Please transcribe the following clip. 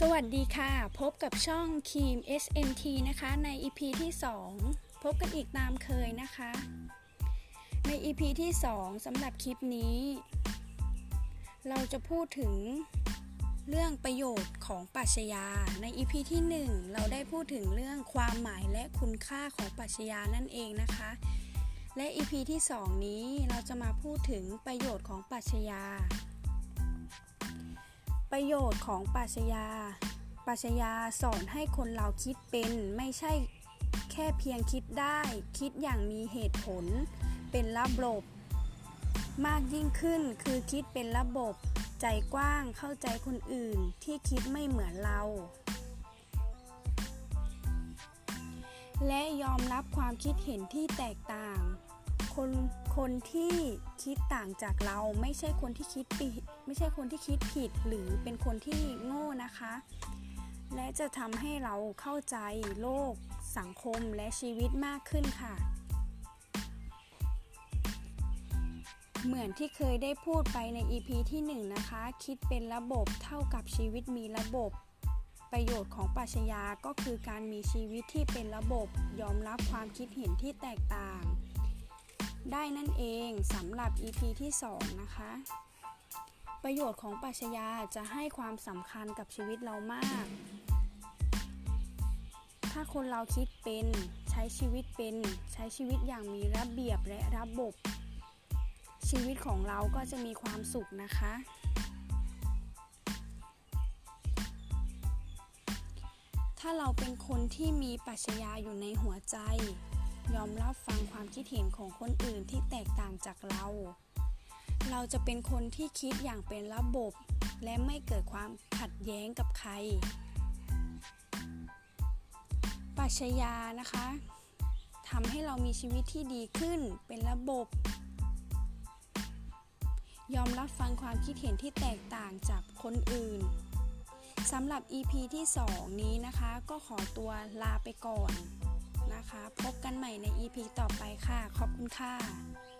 สวัสดีค่ะ พบกับช่องคีม SMT นะคะใน EP ที่ 2 พบกันอีกตามเคยนะคะ ใน EP ที่ 2สำหรับคลิปนี้ เราจะพูดถึงเรื่องประโยชน์ของปรัชญาใน EP ที่ 1 เราได้พูดถึงเรื่องความหมายและคุณค่าของปรัชญานั่นเองนะคะ และ EP ที่ 2 นี้เราจะมาพูดถึงประโยชน์ของปรัชญา ประโยชน์ของปรัชญา ปรัชญาสอนให้คนเราคิดเป็นไม่ใช่แค่เพียงคิดได้ คิดอย่างมีเหตุผล เป็นระบบ มากยิ่งขึ้นคือคิดเป็นระบบ ใจกว้างเข้าใจคนอื่นที่คิดไม่เหมือนเรา และยอมรับความคิดเห็นที่แตกต่าง คนคนที่คิดต่างจากเราไม่ใช่คนที่คิดผิดไม่ใช่คนที่คิดผิดหรือเป็นคนที่โง่นะคะ และจะทำให้เราเข้าใจโลก สังคมและชีวิตมากขึ้นค่ะ เหมือนที่เคยได้พูดไปใน EP ที่ 1นนะคะ คิดเป็นระบบเท่ากับชีวิตมีระบบประโยชน์ของปัชญาก็คือการมีชีวิตที่เป็นระบบยอมรับความคิดเห็นที่แตกต่าง ได้นั่นเองสำหรับ EP ที่ 2 นะคะ ประโยชน์ของปัชญาจะให้ความสำคัญกับชีวิตเรามาก ถ้าคนเราคิดเป็นใช้ชีวิตเป็นใช้ชีวิตอย่างมีระเบียบและระบบ ชีวิตของเราก็จะมีความสุขนะคะ ถ้าเราเป็นคนที่มีปัชญาอยู่ในหัวใจ ยอมรับฟังความคิดเห็นของคนอื่นที่แตกต่างจากเรา เราจะเป็นคนที่คิดอย่างเป็นระบบ และไม่เกิดความขัดแย้งกับใคร ปัชญานะคะทำให้เรามีชีวิตที่ดีขึ้นเป็นระบบ ยอมรับฟังความคิดเห็นที่แตกต่างจากคนอื่นสำหรับ EP ที่ 2 นี้นะคะ ก็ขอตัวลาไปก่อน นะคะ พบกันใหม่ใน EP ต่อไปค่ะ ขอบคุณค่ะ